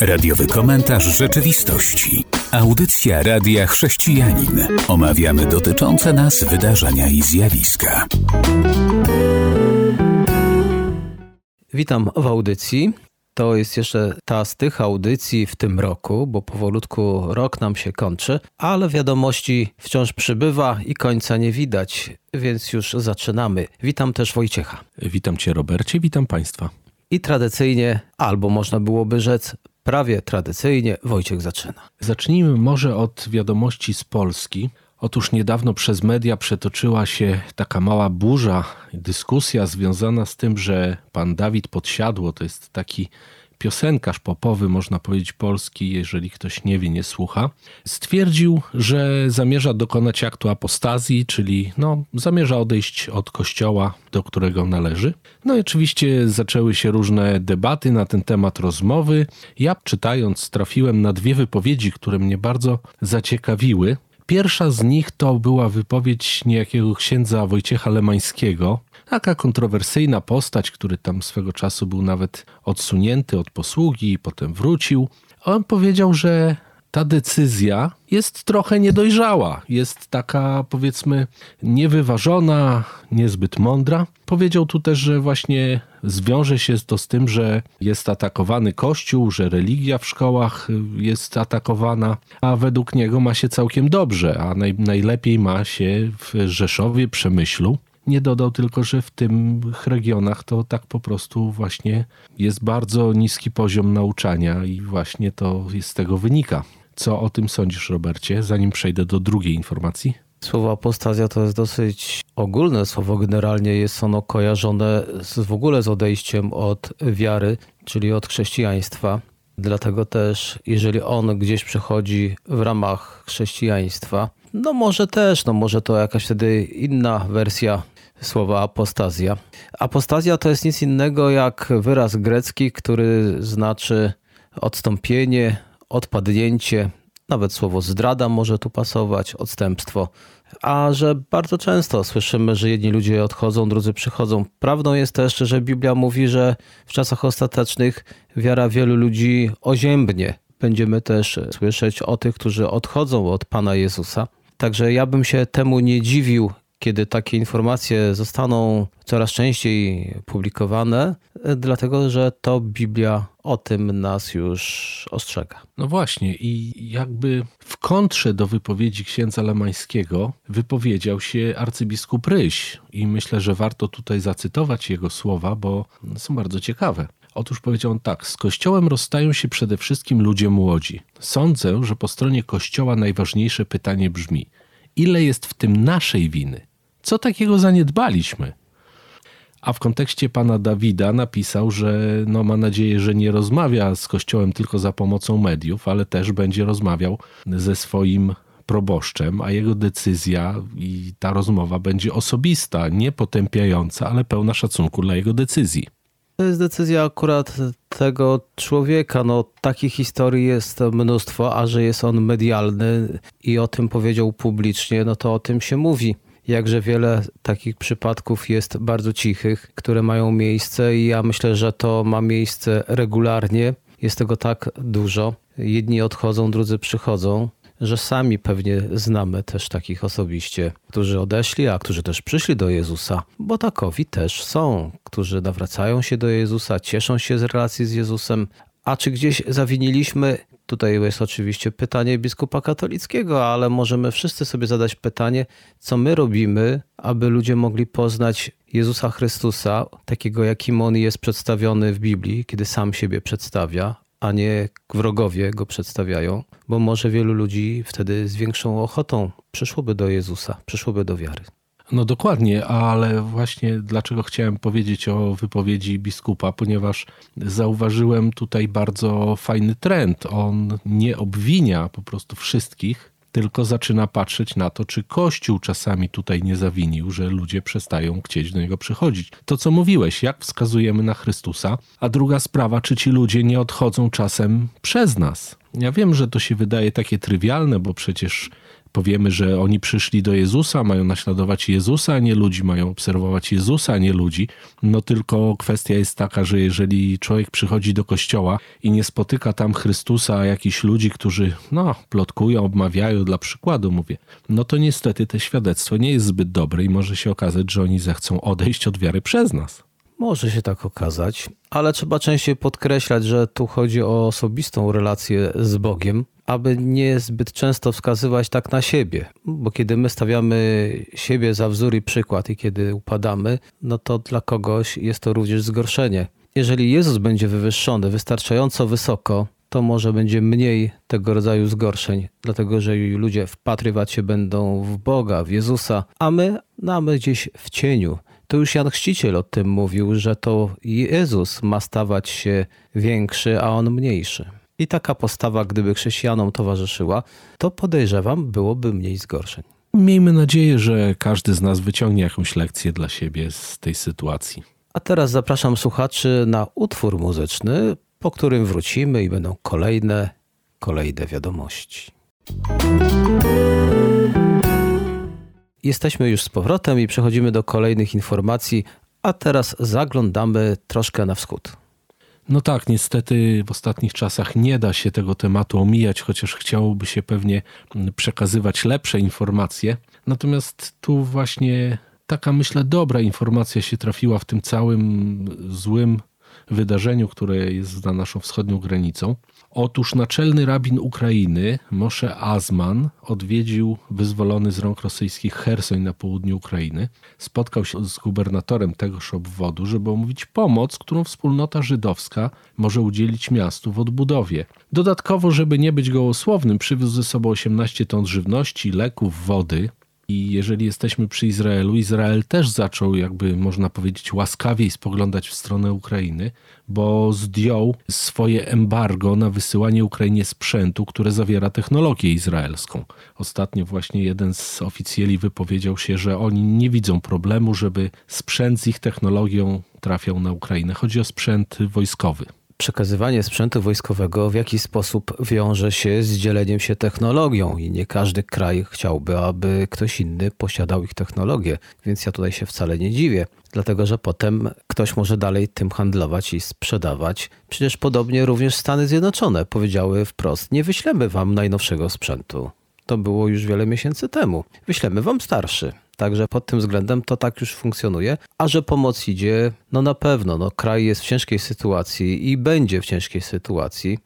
Radiowy komentarz rzeczywistości. Audycja Radia Chrześcijanin. Omawiamy dotyczące nas wydarzenia i zjawiska. Witam w audycji. To jest jeszcze ta z tych audycji w tym roku, bo powolutku rok nam się kończy, ale wiadomości wciąż przybywa i końca nie widać, więc już zaczynamy. Witam też Wojciecha. Witam Cię, Robercie, witam Państwa. I tradycyjnie, albo można byłoby rzec prawie tradycyjnie, Wojciech zaczyna. Zacznijmy może od wiadomości z Polski. Otóż niedawno przez media przetoczyła się taka mała burza, dyskusja związana z tym, że pan Dawid Podsiadło to jest taki piosenkarz popowy, można powiedzieć polski, jeżeli ktoś nie wie, nie słucha, stwierdził, że zamierza dokonać aktu apostazji, czyli no, zamierza odejść od kościoła, do którego należy. No i oczywiście zaczęły się różne debaty na ten temat, rozmowy. Ja czytając trafiłem na dwie wypowiedzi, które mnie bardzo zaciekawiły. Pierwsza z nich to była wypowiedź niejakiego księdza Wojciecha Lemańskiego, taka kontrowersyjna postać, który tam swego czasu był nawet odsunięty od posługi i potem wrócił. On powiedział, że ta decyzja jest trochę niedojrzała, jest taka powiedzmy niewyważona, niezbyt mądra. Powiedział tu też, że właśnie zwiąże się to z tym, że jest atakowany kościół, że religia w szkołach jest atakowana, a według niego ma się całkiem dobrze, a naj, najlepiej ma się w Rzeszowie, Przemyślu. Nie dodał tylko, że w tych regionach to tak po prostu właśnie jest bardzo niski poziom nauczania i właśnie to z tego wynika. Co o tym sądzisz, Robercie, zanim przejdę do drugiej informacji? Słowo apostazja to jest dosyć ogólne słowo. Generalnie jest ono kojarzone z, w ogóle z odejściem od wiary, czyli od chrześcijaństwa. Dlatego też, jeżeli on gdzieś przechodzi w ramach chrześcijaństwa, no może też, no może to jakaś wtedy inna wersja słowa apostazja. Apostazja to jest nic innego jak wyraz grecki, który znaczy odstąpienie, odpadnięcie, nawet słowo zdrada może tu pasować, odstępstwo. A że bardzo często słyszymy, że jedni ludzie odchodzą, drudzy przychodzą. Prawdą jest też, że Biblia mówi, że w czasach ostatecznych wiara wielu ludzi oziębnie. Będziemy też słyszeć o tych, którzy odchodzą od Pana Jezusa. Także ja bym się temu nie dziwił, kiedy takie informacje zostaną coraz częściej publikowane, dlatego że to Biblia o tym nas już ostrzega. No właśnie, i jakby w kontrze do wypowiedzi księdza Lemańskiego wypowiedział się arcybiskup Ryś, i myślę, że warto tutaj zacytować jego słowa, bo są bardzo ciekawe. Otóż powiedział on tak: Z Kościołem rozstają się przede wszystkim ludzie młodzi. Sądzę, że po stronie Kościoła najważniejsze pytanie brzmi: ile jest w tym naszej winy? Co takiego zaniedbaliśmy? A w kontekście pana Dawida napisał, że no ma nadzieję, że nie rozmawia z Kościołem tylko za pomocą mediów, ale też będzie rozmawiał ze swoim proboszczem, a jego decyzja i ta rozmowa będzie osobista, nie potępiająca, ale pełna szacunku dla jego decyzji. To jest decyzja akurat tego człowieka. No, takich historii jest mnóstwo, a że jest on medialny i o tym powiedział publicznie, no to o tym się mówi jakże wiele takich przypadków jest bardzo cichych, które mają miejsce i ja myślę, że to ma miejsce regularnie. Jest tego tak dużo. Jedni odchodzą, drudzy przychodzą że sami pewnie znamy też takich osobiście, którzy odeszli, a którzy też przyszli do Jezusa, bo takowi też są, którzy nawracają się do Jezusa, cieszą się z relacji z Jezusem. A czy gdzieś zawiniliśmy Tutaj jest oczywiście pytanie biskupa katolickiego, ale możemy wszyscy sobie zadać pytanie, co my robimy, aby ludzie mogli poznać Jezusa Chrystusa, takiego jakim on jest przedstawiony w Biblii, kiedy sam siebie przedstawia, a nie wrogowie go przedstawiają, bo może wielu ludzi wtedy z większą ochotą przyszłoby do Jezusa, przyszłoby do wiary. No dokładnie, ale właśnie dlaczego chciałem powiedzieć o wypowiedzi biskupa, ponieważ zauważyłem tutaj bardzo fajny trend. On nie obwinia po prostu wszystkich, tylko zaczyna patrzeć na to, czy Kościół czasami tutaj nie zawinił, że ludzie przestają chcieć do niego przychodzić. To, co mówiłeś, jak wskazujemy na Chrystusa, a druga sprawa, czy ci ludzie nie odchodzą czasem przez nas. Ja wiem, że to się wydaje takie trywialne, bo przecież powiemy, że oni przyszli do Jezusa, mają naśladować Jezusa, a nie ludzi, mają obserwować Jezusa, a nie ludzi. No tylko kwestia jest taka, że jeżeli człowiek przychodzi do kościoła i nie spotyka tam Chrystusa, a jakichś ludzi, którzy no, plotkują, obmawiają, dla przykładu mówię, no to niestety te świadectwo nie jest zbyt dobre i może się okazać, że oni zechcą odejść od wiary przez nas. Może się tak okazać, ale trzeba częściej podkreślać, że tu chodzi o osobistą relację z Bogiem, aby nie zbyt często wskazywać tak na siebie, bo kiedy my stawiamy siebie za wzór i przykład i kiedy upadamy, no to dla kogoś jest to również zgorszenie. Jeżeli Jezus będzie wywyższony wystarczająco wysoko, to może będzie mniej tego rodzaju zgorszeń, dlatego że ludzie wpatrywać się będą w Boga, w Jezusa, a my, no a my gdzieś w cieniu. To już Jan Chrzciciel o tym mówił, że to Jezus ma stawać się większy, a on mniejszy. I taka postawa, gdyby chrześcijanom towarzyszyła, to podejrzewam, byłoby mniej zgorszeń. Miejmy nadzieję, że każdy z nas wyciągnie jakąś lekcję dla siebie z tej sytuacji. A teraz zapraszam słuchaczy na utwór muzyczny, po którym wrócimy i będą kolejne, kolejne wiadomości. Jesteśmy już z powrotem i przechodzimy do kolejnych informacji, a teraz zaglądamy troszkę na wschód. No tak, niestety w ostatnich czasach nie da się tego tematu omijać, chociaż chciałoby się pewnie przekazywać lepsze informacje. Natomiast tu właśnie taka, myślę, dobra informacja się trafiła w tym całym złym wydarzeniu, które jest za naszą wschodnią granicą. Otóż naczelny rabin Ukrainy, Moshe Azman, odwiedził wyzwolony z rąk rosyjskich Hersoń na południu Ukrainy. Spotkał się z gubernatorem tegoż obwodu, żeby omówić pomoc, którą wspólnota żydowska może udzielić miastu w odbudowie. Dodatkowo, żeby nie być gołosłownym, przywiózł ze sobą 18 ton żywności, leków, wody. I jeżeli jesteśmy przy Izraelu, Izrael też zaczął, jakby można powiedzieć, łaskawiej spoglądać w stronę Ukrainy, bo zdjął swoje embargo na wysyłanie Ukrainie sprzętu, które zawiera technologię izraelską. Ostatnio właśnie jeden z oficjeli wypowiedział się, że oni nie widzą problemu, żeby sprzęt z ich technologią trafiał na Ukrainę. Chodzi o sprzęt wojskowy przekazywanie sprzętu wojskowego w jakiś sposób wiąże się z dzieleniem się technologią i nie każdy kraj chciałby, aby ktoś inny posiadał ich technologię, więc ja tutaj się wcale nie dziwię, dlatego że potem ktoś może dalej tym handlować i sprzedawać. Przecież podobnie również Stany Zjednoczone powiedziały wprost: Nie wyślemy wam najnowszego sprzętu. To było już wiele miesięcy temu. Wyślemy wam starszy. Także pod tym względem to tak już funkcjonuje. A że pomoc idzie, no na pewno, no kraj jest w ciężkiej sytuacji i będzie w ciężkiej sytuacji.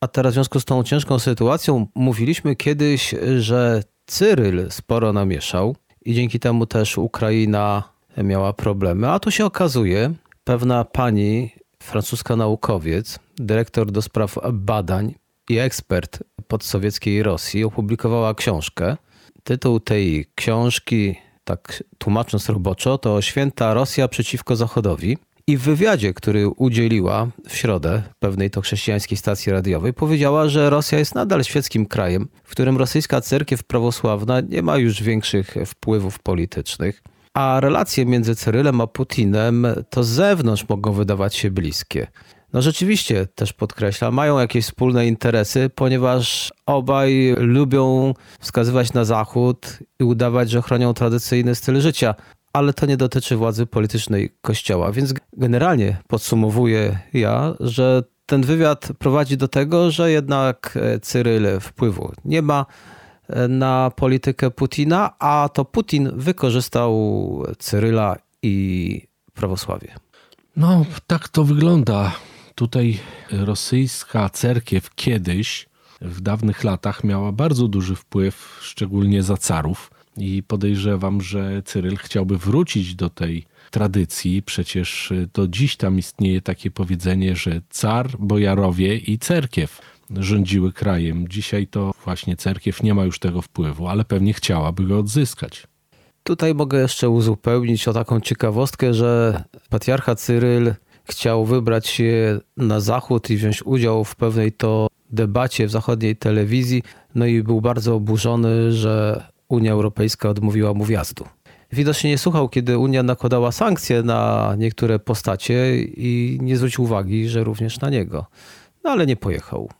A teraz w związku z tą ciężką sytuacją mówiliśmy kiedyś, że Cyryl sporo namieszał i dzięki temu też Ukraina miała problemy. A tu się okazuje, pewna pani, francuska naukowiec, dyrektor do spraw badań i ekspert podsowieckiej Rosji, opublikowała książkę. Tytuł tej książki tak tłumacząc roboczo, to święta Rosja przeciwko Zachodowi. I w wywiadzie, który udzieliła w środę pewnej to chrześcijańskiej stacji radiowej, powiedziała, że Rosja jest nadal świeckim krajem, w którym rosyjska cerkiew prawosławna nie ma już większych wpływów politycznych, a relacje między Cyrylem a Putinem to z zewnątrz mogą wydawać się bliskie no rzeczywiście też podkreśla, mają jakieś wspólne interesy, ponieważ obaj lubią wskazywać na Zachód i udawać, że chronią tradycyjny styl życia. Ale to nie dotyczy władzy politycznej Kościoła. Więc generalnie podsumowuję ja, że ten wywiad prowadzi do tego, że jednak Cyryl wpływu nie ma na politykę Putina, a to Putin wykorzystał Cyryla i prawosławie. No, tak to wygląda. Tutaj rosyjska cerkiew kiedyś, w dawnych latach, miała bardzo duży wpływ, szczególnie za carów. I podejrzewam, że Cyryl chciałby wrócić do tej tradycji. Przecież do dziś tam istnieje takie powiedzenie, że car, bojarowie i cerkiew rządziły krajem. Dzisiaj to właśnie cerkiew nie ma już tego wpływu, ale pewnie chciałaby go odzyskać. Tutaj mogę jeszcze uzupełnić o taką ciekawostkę, że patriarcha Cyryl chciał wybrać się na zachód i wziąć udział w pewnej to debacie w zachodniej telewizji, no i był bardzo oburzony, że Unia Europejska odmówiła mu wjazdu. Widocznie nie słuchał, kiedy Unia nakładała sankcje na niektóre postacie i nie zwrócił uwagi, że również na niego. No ale nie pojechał.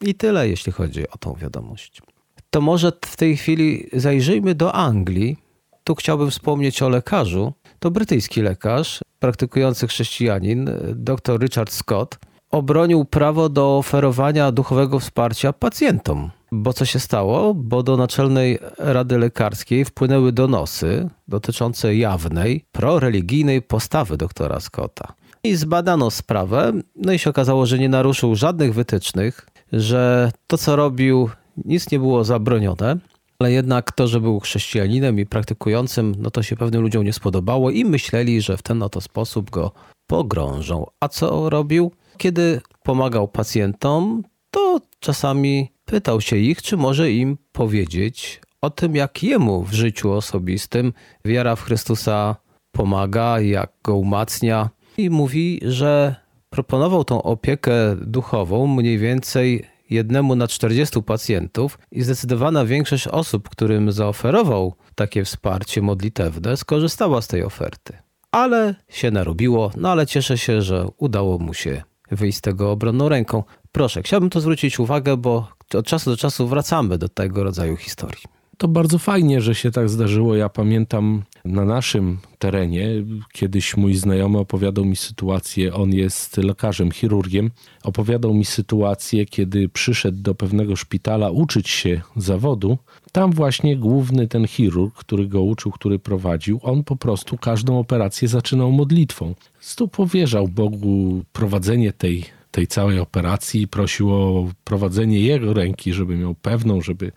I tyle, jeśli chodzi o tą wiadomość. To może w tej chwili zajrzyjmy do Anglii. Tu chciałbym wspomnieć o lekarzu. To brytyjski lekarz, praktykujący chrześcijanin, dr Richard Scott, obronił prawo do oferowania duchowego wsparcia pacjentom. Bo co się stało? Bo do Naczelnej Rady Lekarskiej wpłynęły donosy dotyczące jawnej, proreligijnej postawy doktora Scotta. I zbadano sprawę, no i się okazało, że nie naruszył żadnych wytycznych, że to co robił nic nie było zabronione, ale jednak to, że był chrześcijaninem i praktykującym, no to się pewnym ludziom nie spodobało i myśleli, że w ten oto sposób go pogrążą. A co robił? Kiedy pomagał pacjentom, to czasami pytał się ich, czy może im powiedzieć o tym, jak jemu w życiu osobistym wiara w Chrystusa pomaga, jak go umacnia. I mówi, że proponował tą opiekę duchową mniej więcej jednemu na 40 pacjentów i zdecydowana większość osób, którym zaoferował takie wsparcie modlitewne, skorzystała z tej oferty. Ale się narobiło, no ale cieszę się, że udało mu się wyjść z tego obronną ręką. Proszę, chciałbym to zwrócić uwagę, bo od czasu do czasu wracamy do tego rodzaju historii. To bardzo fajnie, że się tak zdarzyło. Ja pamiętam na naszym terenie, kiedyś mój znajomy opowiadał mi sytuację, on jest lekarzem, chirurgiem, opowiadał mi sytuację, kiedy przyszedł do pewnego szpitala uczyć się zawodu. Tam właśnie główny ten chirurg, który go uczył, który prowadził, on po prostu każdą operację zaczynał modlitwą. Stu powierzał Bogu prowadzenie tej tej całej operacji, prosił o prowadzenie jego ręki, żeby miał pewną, żeby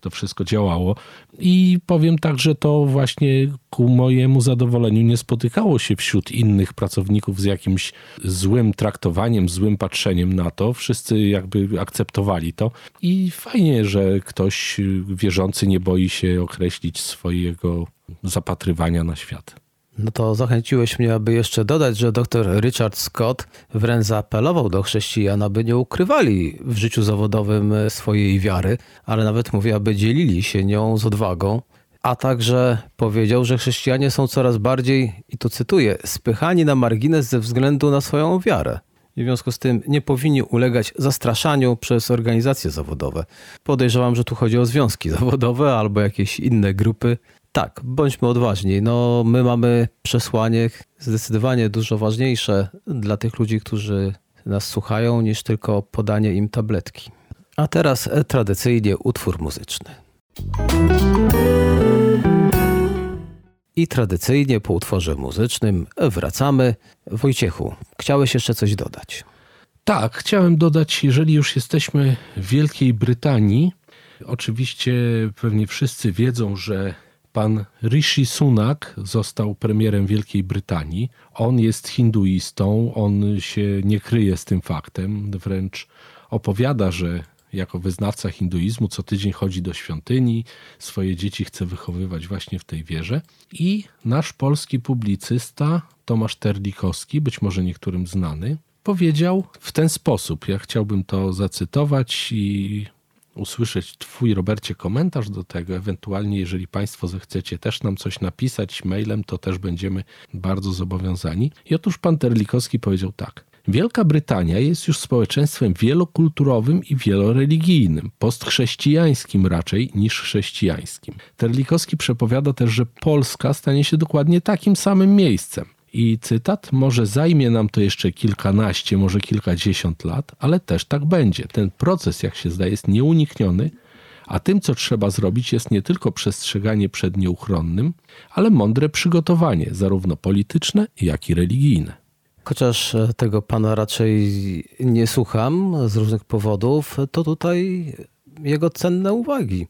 to wszystko działało. I powiem tak, że to właśnie ku mojemu zadowoleniu nie spotykało się wśród innych pracowników z jakimś złym traktowaniem, złym patrzeniem na to. Wszyscy jakby akceptowali to. I fajnie, że ktoś wierzący nie boi się określić swojego zapatrywania na świat. No to zachęciłeś mnie, aby jeszcze dodać, że dr Richard Scott wręcz zaapelował do chrześcijan, aby nie ukrywali w życiu zawodowym swojej wiary, ale nawet mówi, aby dzielili się nią z odwagą. A także powiedział, że chrześcijanie są coraz bardziej, i tu cytuję, spychani na margines ze względu na swoją wiarę. I w związku z tym nie powinni ulegać zastraszaniu przez organizacje zawodowe. Podejrzewam, że tu chodzi o związki zawodowe albo jakieś inne grupy, tak, bądźmy odważni. No, my mamy przesłanie zdecydowanie dużo ważniejsze dla tych ludzi, którzy nas słuchają, niż tylko podanie im tabletki. A teraz e, tradycyjnie utwór muzyczny. I tradycyjnie po utworze muzycznym wracamy. Wojciechu, chciałeś jeszcze coś dodać? Tak, chciałem dodać, jeżeli już jesteśmy w Wielkiej Brytanii, oczywiście pewnie wszyscy wiedzą, że Pan Rishi Sunak został premierem Wielkiej Brytanii. On jest hinduistą, on się nie kryje z tym faktem, wręcz opowiada, że jako wyznawca hinduizmu co tydzień chodzi do świątyni, swoje dzieci chce wychowywać właśnie w tej wierze. I nasz polski publicysta Tomasz Terlikowski, być może niektórym znany, powiedział w ten sposób. Ja chciałbym to zacytować i usłyszeć Twój, Robercie, komentarz do tego. Ewentualnie, jeżeli Państwo zechcecie też nam coś napisać mailem, to też będziemy bardzo zobowiązani. I otóż pan Terlikowski powiedział tak. Wielka Brytania jest już społeczeństwem wielokulturowym i wieloreligijnym, postchrześcijańskim raczej niż chrześcijańskim. Terlikowski przepowiada też, że Polska stanie się dokładnie takim samym miejscem. I cytat: Może zajmie nam to jeszcze kilkanaście, może kilkadziesiąt lat, ale też tak będzie. Ten proces, jak się zdaje, jest nieunikniony, a tym, co trzeba zrobić, jest nie tylko przestrzeganie przed nieuchronnym, ale mądre przygotowanie, zarówno polityczne, jak i religijne. Chociaż e, tego pana raczej nie słucham z różnych powodów, to tutaj jego cenne uwagi.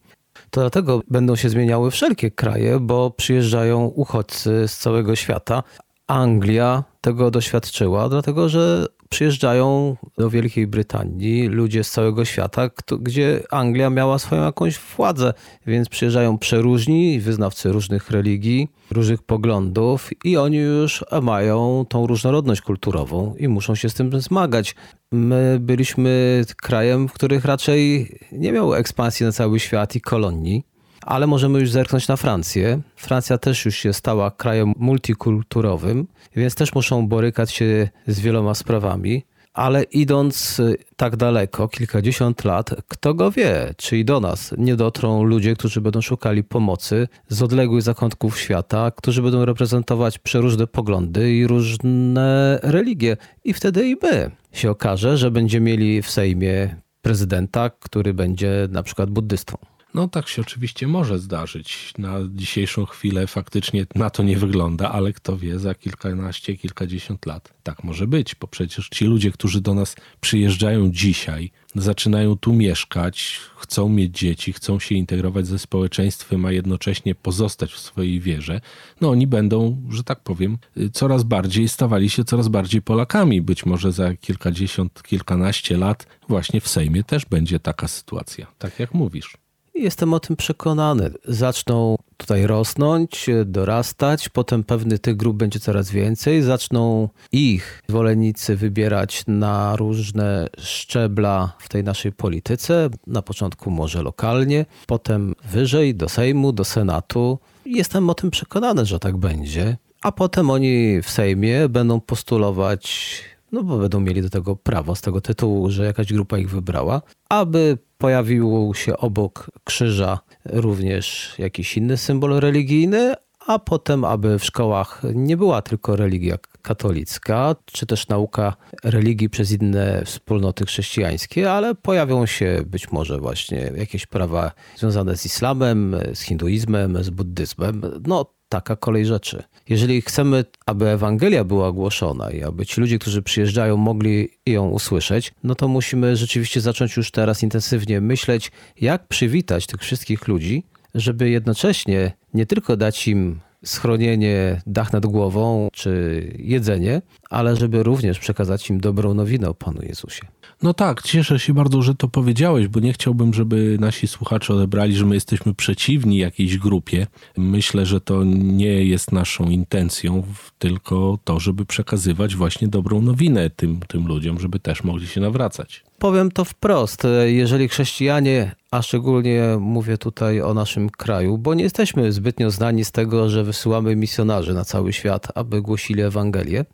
To dlatego będą się zmieniały wszelkie kraje, bo przyjeżdżają uchodźcy z całego świata, Anglia tego doświadczyła, dlatego że przyjeżdżają do Wielkiej Brytanii ludzie z całego świata, gdzie Anglia miała swoją jakąś władzę, więc przyjeżdżają przeróżni wyznawcy różnych religii, różnych poglądów i oni już mają tą różnorodność kulturową i muszą się z tym zmagać. My byliśmy krajem, w których raczej nie miał ekspansji na cały świat i kolonii ale możemy już zerknąć na Francję. Francja też już się stała krajem multikulturowym, więc też muszą borykać się z wieloma sprawami. ale idąc tak daleko, kilkadziesiąt lat, kto go wie, czy i do nas nie dotrą ludzie, którzy będą szukali pomocy z odległych zakątków świata, którzy będą reprezentować przeróżne poglądy i różne religie. I wtedy i my się okaże, że będziemy mieli w Sejmie prezydenta, który będzie na przykład buddystą. No tak się oczywiście może zdarzyć. Na dzisiejszą chwilę faktycznie na to nie wygląda, ale kto wie, za kilkanaście, kilkadziesiąt lat tak może być, bo przecież ci ludzie, którzy do nas przyjeżdżają dzisiaj, zaczynają tu mieszkać, chcą mieć dzieci, chcą się integrować ze społeczeństwem, a jednocześnie pozostać w swojej wierze, no oni będą, że tak powiem, coraz bardziej stawali się coraz bardziej Polakami. Być może za kilkadziesiąt, kilkanaście lat właśnie w Sejmie też będzie taka sytuacja, tak jak mówisz. Jestem o tym przekonany. Zaczną tutaj rosnąć, dorastać, potem pewny tych grup będzie coraz więcej. Zaczną ich zwolennicy wybierać na różne szczebla w tej naszej polityce. Na początku może lokalnie, potem wyżej do Sejmu, do Senatu. Jestem o tym przekonany, że tak będzie. A potem oni w Sejmie będą postulować no bo będą mieli do tego prawo z tego tytułu, że jakaś grupa ich wybrała, aby pojawił się obok krzyża również jakiś inny symbol religijny, a potem, aby w szkołach nie była tylko religia katolicka, czy też nauka religii przez inne wspólnoty chrześcijańskie, ale pojawią się być może właśnie jakieś prawa związane z islamem, z hinduizmem, z buddyzmem. No, taka kolej rzeczy. Jeżeli chcemy, aby Ewangelia była głoszona i aby ci ludzie, którzy przyjeżdżają, mogli ją usłyszeć, no to musimy rzeczywiście zacząć już teraz intensywnie myśleć, jak przywitać tych wszystkich ludzi, żeby jednocześnie nie tylko dać im schronienie, dach nad głową czy jedzenie, ale żeby również przekazać im dobrą nowinę o Panu Jezusie. No tak, cieszę się bardzo, że to powiedziałeś, bo nie chciałbym, żeby nasi słuchacze odebrali, że my jesteśmy przeciwni jakiejś grupie. Myślę, że to nie jest naszą intencją, tylko to, żeby przekazywać właśnie dobrą nowinę tym, tym ludziom, żeby też mogli się nawracać. Powiem to wprost. Jeżeli chrześcijanie, a szczególnie mówię tutaj o naszym kraju, bo nie jesteśmy zbytnio znani z tego, że wysyłamy misjonarzy na cały świat, aby głosili Ewangelię,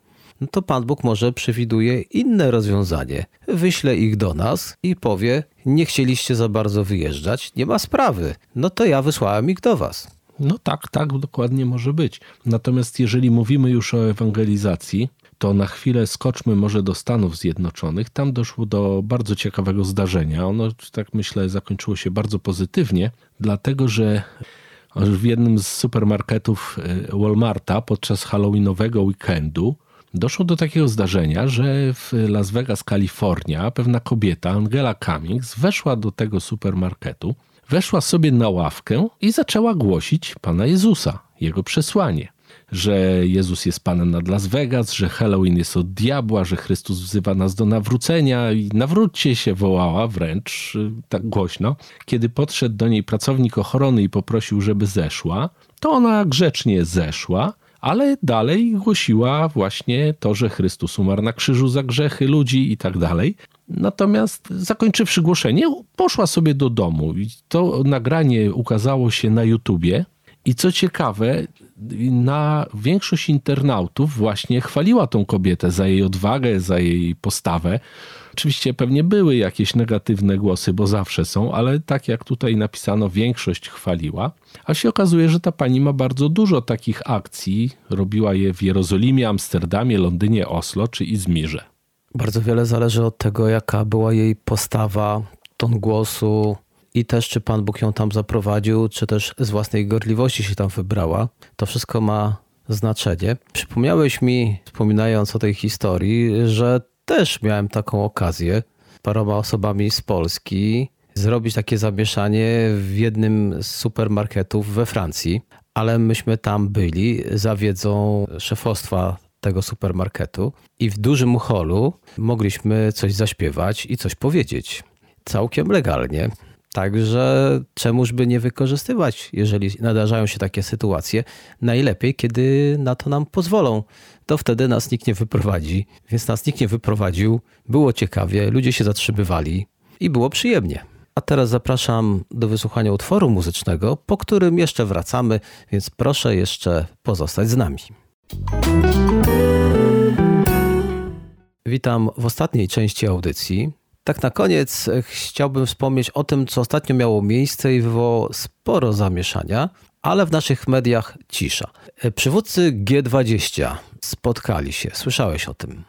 no to Pan Bóg może przewiduje inne rozwiązanie. Wyśle ich do nas i powie: Nie chcieliście za bardzo wyjeżdżać, nie ma sprawy. No to ja wysłałem ich do was. No tak, tak, dokładnie może być. Natomiast jeżeli mówimy już o ewangelizacji, to na chwilę skoczmy może do Stanów Zjednoczonych. Tam doszło do bardzo ciekawego zdarzenia. Ono, tak myślę, zakończyło się bardzo pozytywnie, dlatego że w jednym z supermarketów e, Walmarta podczas Halloweenowego weekendu doszło do takiego zdarzenia, że w Las Vegas, Kalifornia, pewna kobieta, Angela Cummings, weszła do tego supermarketu, weszła sobie na ławkę i zaczęła głosić Pana Jezusa, Jego przesłanie że Jezus jest Panem nad Las Vegas, że Halloween jest od diabła, że Chrystus wzywa nas do nawrócenia i nawróćcie się wołała wręcz y, tak głośno. Kiedy podszedł do niej pracownik ochrony i poprosił, żeby zeszła, to ona grzecznie zeszła, ale dalej głosiła właśnie to, że Chrystus umarł na krzyżu za grzechy ludzi i tak dalej. Natomiast zakończywszy głoszenie, poszła sobie do domu i to nagranie ukazało się na YouTubie. I co ciekawe, na większość internautów właśnie chwaliła tą kobietę za jej odwagę, za jej postawę. Oczywiście pewnie były jakieś negatywne głosy, bo zawsze są, ale tak jak tutaj napisano, większość chwaliła. A się okazuje, że ta pani ma bardzo dużo takich akcji. Robiła je w Jerozolimie, Amsterdamie, Londynie, Oslo czy Izmirze. Bardzo wiele zależy od tego, jaka była jej postawa, ton głosu, i też czy Pan Bóg ją tam zaprowadził, czy też z własnej gorliwości się tam wybrała. To wszystko ma znaczenie. Przypomniałeś mi, wspominając o tej historii, że też miałem taką okazję paroma osobami z Polski zrobić takie zamieszanie w jednym z supermarketów we Francji, ale myśmy tam byli za wiedzą szefostwa tego supermarketu i w dużym holu mogliśmy coś zaśpiewać i coś powiedzieć. Całkiem legalnie. Także czemuż by nie wykorzystywać, jeżeli nadarzają się takie sytuacje, najlepiej, kiedy na to nam pozwolą. To wtedy nas nikt nie wyprowadzi, więc nas nikt nie wyprowadził, było ciekawie, ludzie się zatrzymywali i było przyjemnie. A teraz zapraszam do wysłuchania utworu muzycznego, po którym jeszcze wracamy, więc proszę jeszcze pozostać z nami. Witam w ostatniej części audycji. Tak na koniec e, chciałbym wspomnieć o tym, co ostatnio miało miejsce i wywołało sporo zamieszania, ale w naszych mediach cisza. E, przywódcy G20 spotkali się. Słyszałeś o tym?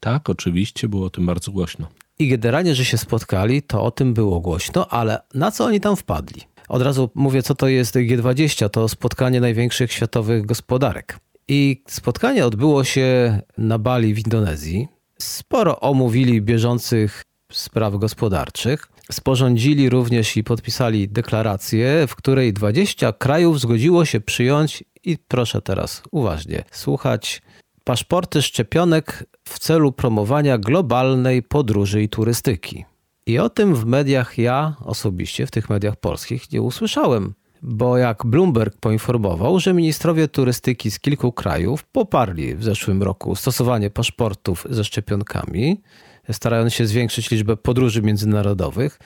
Tak, oczywiście, było o tym bardzo głośno. I generalnie, że się spotkali, to o tym było głośno, ale na co oni tam wpadli? Od razu mówię, co to jest G20. To spotkanie największych światowych gospodarek. I spotkanie odbyło się na Bali w Indonezji. Sporo omówili bieżących spraw gospodarczych. Sporządzili również i podpisali deklarację, w której 20 krajów zgodziło się przyjąć, i proszę teraz uważnie słuchać, paszporty szczepionek w celu promowania globalnej podróży i turystyki. I o tym w mediach ja osobiście, w tych mediach polskich, nie usłyszałem. Bo jak Bloomberg poinformował, że ministrowie turystyki z kilku krajów poparli w zeszłym roku stosowanie paszportów ze szczepionkami, starając się zwiększyć liczbę podróży międzynarodowych,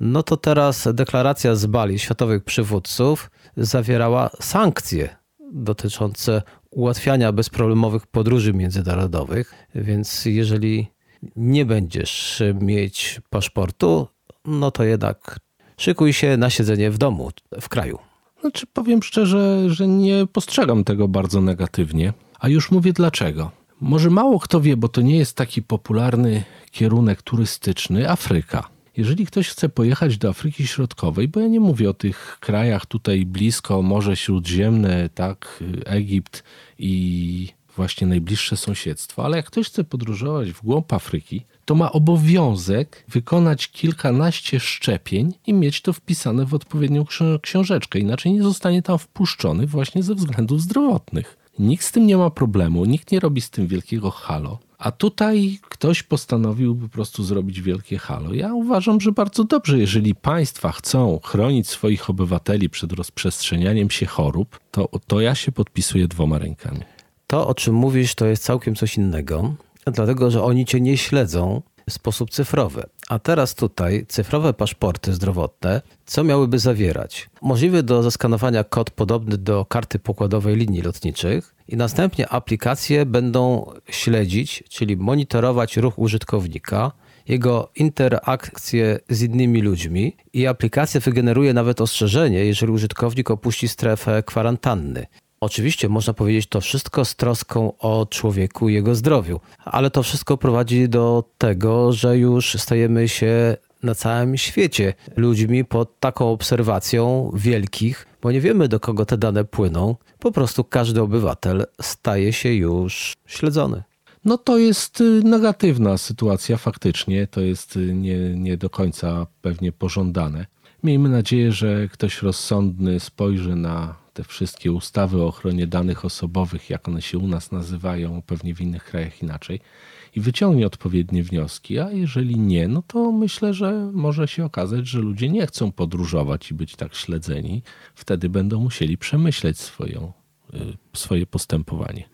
no to teraz deklaracja z Bali światowych przywódców zawierała sankcje dotyczące ułatwiania bezproblemowych podróży międzynarodowych, więc jeżeli nie będziesz mieć paszportu, no to jednak szykuj się na siedzenie w domu, w kraju. Znaczy, powiem szczerze, że nie postrzegam tego bardzo negatywnie, a już mówię dlaczego. Może mało kto wie, bo to nie jest taki popularny kierunek turystyczny Afryka. Jeżeli ktoś chce pojechać do Afryki Środkowej, bo ja nie mówię o tych krajach tutaj blisko, Morze Śródziemne, tak, Egipt i właśnie najbliższe sąsiedztwo, ale jak ktoś chce podróżować w głąb Afryki, to ma obowiązek wykonać kilkanaście szczepień i mieć to wpisane w odpowiednią książeczkę, inaczej nie zostanie tam wpuszczony właśnie ze względów zdrowotnych. Nikt z tym nie ma problemu, nikt nie robi z tym wielkiego halo. A tutaj ktoś postanowił po prostu zrobić wielkie halo. Ja uważam, że bardzo dobrze, jeżeli państwa chcą chronić swoich obywateli przed rozprzestrzenianiem się chorób, to, to ja się podpisuję dwoma rękami. To, o czym mówisz, to jest całkiem coś innego, dlatego że oni cię nie śledzą w sposób cyfrowy. A teraz tutaj cyfrowe paszporty zdrowotne, co miałyby zawierać? Możliwy do zaskanowania kod podobny do karty pokładowej linii lotniczych i następnie aplikacje będą śledzić, czyli monitorować ruch użytkownika, jego interakcje z innymi ludźmi i aplikacja wygeneruje nawet ostrzeżenie, jeżeli użytkownik opuści strefę kwarantanny. Oczywiście można powiedzieć to wszystko z troską o człowieku i jego zdrowiu, ale to wszystko prowadzi do tego, że już stajemy się na całym świecie ludźmi pod taką obserwacją wielkich, bo nie wiemy do kogo te dane płyną. Po prostu każdy obywatel staje się już śledzony. No to jest y, negatywna sytuacja faktycznie, to jest y, nie, nie do końca pewnie pożądane. Miejmy nadzieję, że ktoś rozsądny spojrzy na te wszystkie ustawy o ochronie danych osobowych, jak one się u nas nazywają, pewnie w innych krajach inaczej, i wyciągnie odpowiednie wnioski, a jeżeli nie, no to myślę, że może się okazać, że ludzie nie chcą podróżować i być tak śledzeni. Wtedy będą musieli przemyśleć swoją, y, swoje postępowanie.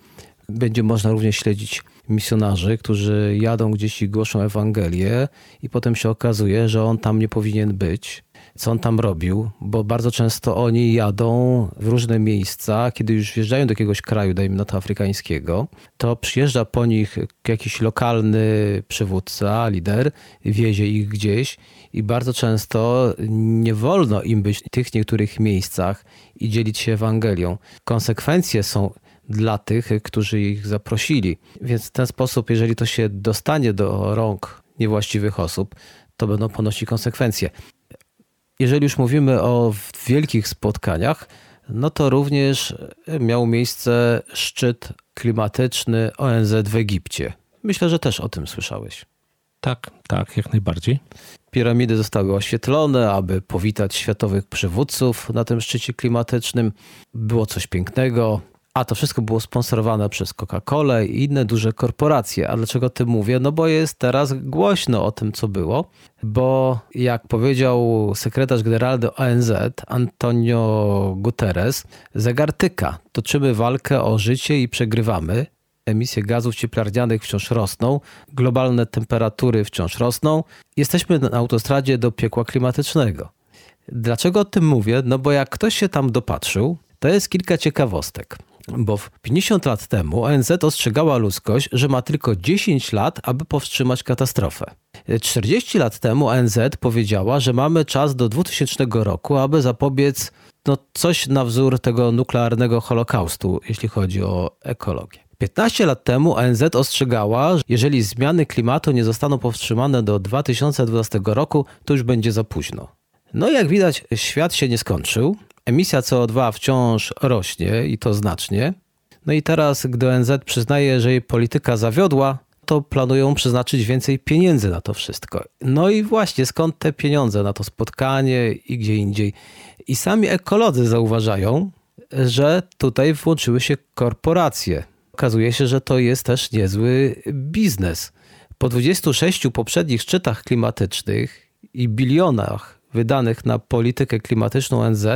Będzie można również śledzić misjonarzy, którzy jadą gdzieś i głoszą Ewangelię, i potem się okazuje, że on tam nie powinien być co on tam robił, bo bardzo często oni jadą w różne miejsca, kiedy już wjeżdżają do jakiegoś kraju, dajmy na to afrykańskiego, to przyjeżdża po nich jakiś lokalny przywódca, lider, wiezie ich gdzieś i bardzo często nie wolno im być w tych niektórych miejscach i dzielić się Ewangelią. Konsekwencje są dla tych, którzy ich zaprosili. Więc w ten sposób, jeżeli to się dostanie do rąk niewłaściwych osób, to będą ponosić konsekwencje jeżeli już mówimy o wielkich spotkaniach, no to również miał miejsce szczyt klimatyczny ONZ w Egipcie. Myślę, że też o tym słyszałeś. Tak, tak, jak najbardziej. Piramidy zostały oświetlone, aby powitać światowych przywódców na tym szczycie klimatycznym. Było coś pięknego. A to wszystko było sponsorowane przez Coca-Colę i inne duże korporacje. A dlaczego o tym mówię? No bo jest teraz głośno o tym, co było, bo jak powiedział sekretarz generalny ONZ Antonio Guterres, zegar tyka. Toczymy walkę o życie i przegrywamy. Emisje gazów cieplarnianych wciąż rosną, globalne temperatury wciąż rosną. Jesteśmy na autostradzie do piekła klimatycznego. Dlaczego o tym mówię? No bo jak ktoś się tam dopatrzył, to jest kilka ciekawostek. Bo 50 lat temu ONZ ostrzegała ludzkość, że ma tylko 10 lat, aby powstrzymać katastrofę. 40 lat temu ONZ powiedziała, że mamy czas do 2000 roku, aby zapobiec no, coś na wzór tego nuklearnego holokaustu, jeśli chodzi o ekologię. 15 lat temu ONZ ostrzegała, że jeżeli zmiany klimatu nie zostaną powstrzymane do 2020 roku, to już będzie za późno. No i jak widać, świat się nie skończył. Emisja CO2 wciąż rośnie i to znacznie. No i teraz, gdy ONZ przyznaje, że jej polityka zawiodła, to planują przeznaczyć więcej pieniędzy na to wszystko. No i właśnie skąd te pieniądze na to spotkanie i gdzie indziej. I sami ekolodzy zauważają, że tutaj włączyły się korporacje. Okazuje się, że to jest też niezły biznes. Po 26 poprzednich szczytach klimatycznych i bilionach wydanych na politykę klimatyczną NZ,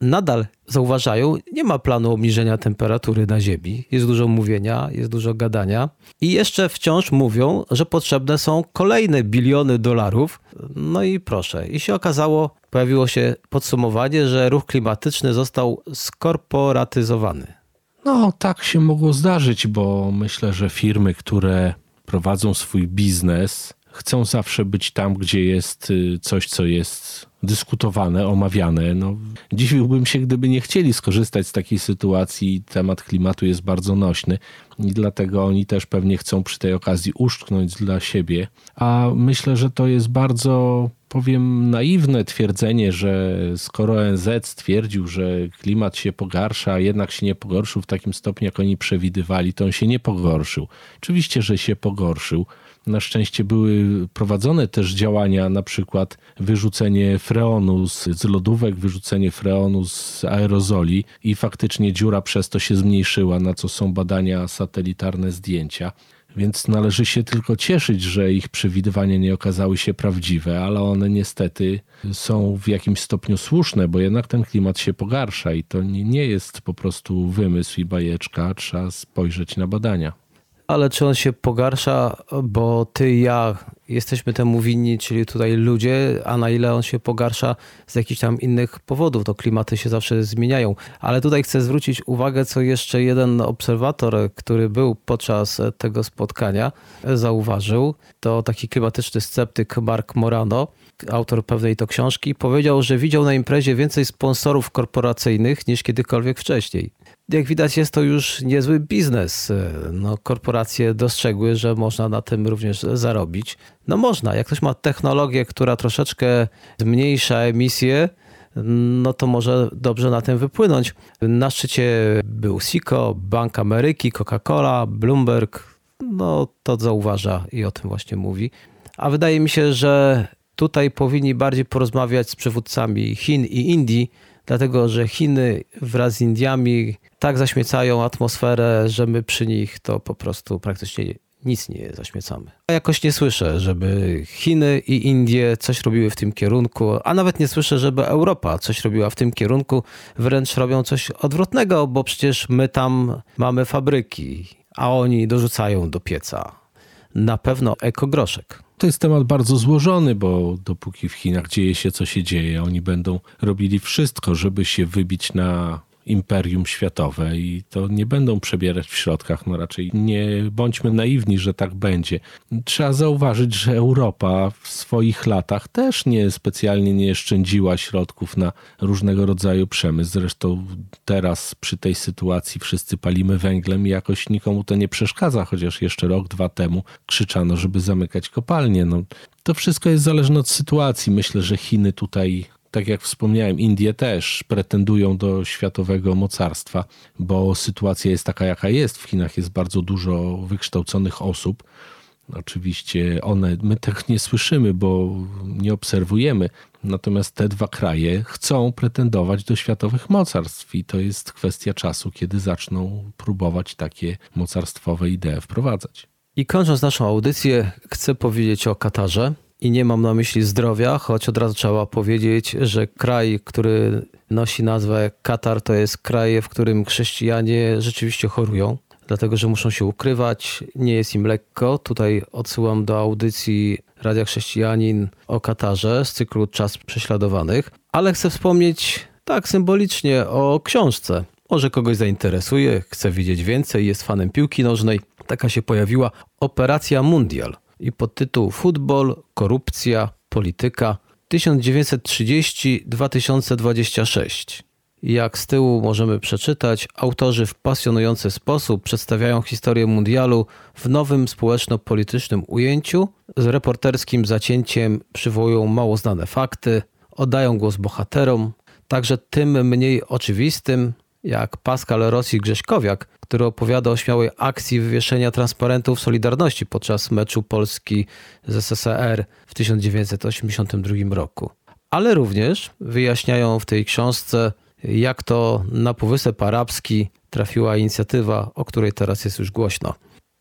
nadal zauważają, nie ma planu obniżenia temperatury na Ziemi. Jest dużo mówienia, jest dużo gadania. I jeszcze wciąż mówią, że potrzebne są kolejne biliony dolarów. No i proszę. I się okazało, pojawiło się podsumowanie, że ruch klimatyczny został skorporatyzowany. No, tak się mogło zdarzyć, bo myślę, że firmy, które prowadzą swój biznes, chcą zawsze być tam, gdzie jest y, coś, co jest dyskutowane, omawiane. No, dziwiłbym się, gdyby nie chcieli skorzystać z takiej sytuacji. Temat klimatu jest bardzo nośny i dlatego oni też pewnie chcą przy tej okazji uszczknąć dla siebie. A myślę, że to jest bardzo powiem, naiwne twierdzenie, że skoro ONZ stwierdził, że klimat się pogarsza, a jednak się nie pogorszył w takim stopniu, jak oni przewidywali, to on się nie pogorszył. Oczywiście, że się pogorszył. Na szczęście były prowadzone też działania, na przykład wyrzucenie freonu z, z lodówek, wyrzucenie freonu z aerozoli i faktycznie dziura przez to się zmniejszyła, na co są badania satelitarne zdjęcia. Więc należy się tylko cieszyć, że ich przewidywania nie okazały się prawdziwe, ale one niestety są w jakimś stopniu słuszne, bo jednak ten klimat się pogarsza i to nie jest po prostu wymysł i bajeczka, trzeba spojrzeć na badania ale czy on się pogarsza, bo ty i ja jesteśmy temu winni, czyli tutaj ludzie, a na ile on się pogarsza z jakichś tam innych powodów, to klimaty się zawsze zmieniają. Ale tutaj chcę zwrócić uwagę, co jeszcze jeden obserwator, który był podczas tego spotkania, zauważył. To taki klimatyczny sceptyk Mark Morano, autor pewnej to książki, powiedział, że widział na imprezie więcej sponsorów korporacyjnych niż kiedykolwiek wcześniej jak widać, jest to już niezły biznes. No, korporacje dostrzegły, że można na tym również zarobić. No można, jak ktoś ma technologię, która troszeczkę zmniejsza emisję, no to może dobrze na tym wypłynąć. Na szczycie był SICO, Bank Ameryki, Coca-Cola, Bloomberg. No to zauważa i o tym właśnie mówi. A wydaje mi się, że tutaj powinni bardziej porozmawiać z przywódcami Chin i Indii, dlatego że Chiny wraz z Indiami tak zaśmiecają atmosferę, że my przy nich to po prostu praktycznie nic nie zaśmiecamy. Ja jakoś nie słyszę, żeby Chiny i Indie coś robiły w tym kierunku, a nawet nie słyszę, żeby Europa coś robiła w tym kierunku. Wręcz robią coś odwrotnego, bo przecież my tam mamy fabryki, a oni dorzucają do pieca. Na pewno ekogroszek. To jest temat bardzo złożony, bo dopóki w Chinach dzieje się, co się dzieje, oni będą robili wszystko, żeby się wybić na imperium światowe i to nie będą przebierać w środkach. No raczej nie bądźmy naiwni, że tak będzie. Trzeba zauważyć, że Europa w swoich latach też nie specjalnie nie szczędziła środków na różnego rodzaju przemysł. Zresztą teraz przy tej sytuacji wszyscy palimy węglem i jakoś nikomu to nie przeszkadza, chociaż jeszcze rok, dwa temu krzyczano, żeby zamykać kopalnie. No, to wszystko jest zależne od sytuacji. Myślę, że Chiny tutaj tak jak wspomniałem, Indie też pretendują do światowego mocarstwa, bo sytuacja jest taka, jaka jest. W Chinach jest bardzo dużo wykształconych osób. Oczywiście one, my tego nie słyszymy, bo nie obserwujemy. Natomiast te dwa kraje chcą pretendować do światowych mocarstw i to jest kwestia czasu, kiedy zaczną próbować takie mocarstwowe idee wprowadzać. I kończąc naszą audycję, chcę powiedzieć o Katarze. I nie mam na myśli zdrowia, choć od razu trzeba powiedzieć, że kraj, który nosi nazwę Katar, to jest kraj, w którym chrześcijanie rzeczywiście chorują, dlatego że muszą się ukrywać, nie jest im lekko. Tutaj odsyłam do audycji Radia Chrześcijanin o Katarze z cyklu Czas Prześladowanych, ale chcę wspomnieć tak symbolicznie o książce. może kogoś zainteresuje, chce wiedzieć więcej, jest fanem piłki nożnej. Taka się pojawiła Operacja Mundial i podtytuł Futbol, korupcja, polityka 1930-2026. Jak z tyłu możemy przeczytać, autorzy w pasjonujący sposób przedstawiają historię mundialu w nowym społeczno-politycznym ujęciu, z reporterskim zacięciem przywołują mało znane fakty, oddają głos bohaterom, także tym mniej oczywistym, jak Pascal Rossi Grześkowiak, który opowiada o śmiałej akcji wywieszenia transparentów Solidarności podczas meczu Polski z SSR w 1982 roku. Ale również wyjaśniają w tej książce, jak to na Półwysep Arabski trafiła inicjatywa, o której teraz jest już głośno.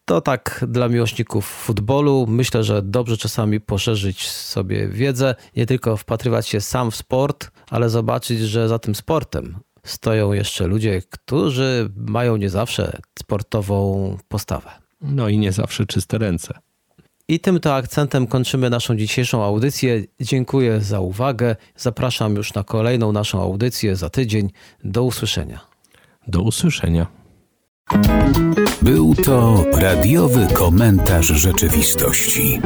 To tak dla miłośników futbolu. Myślę, że dobrze czasami poszerzyć sobie wiedzę, nie tylko wpatrywać się sam w sport, ale zobaczyć, że za tym sportem stoją jeszcze ludzie, którzy mają nie zawsze sportową postawę. No i nie zawsze czyste ręce. I tym to akcentem kończymy naszą dzisiejszą audycję. Dziękuję za uwagę. Zapraszam już na kolejną naszą audycję za tydzień. Do usłyszenia. Do usłyszenia. Był to radiowy komentarz rzeczywistości.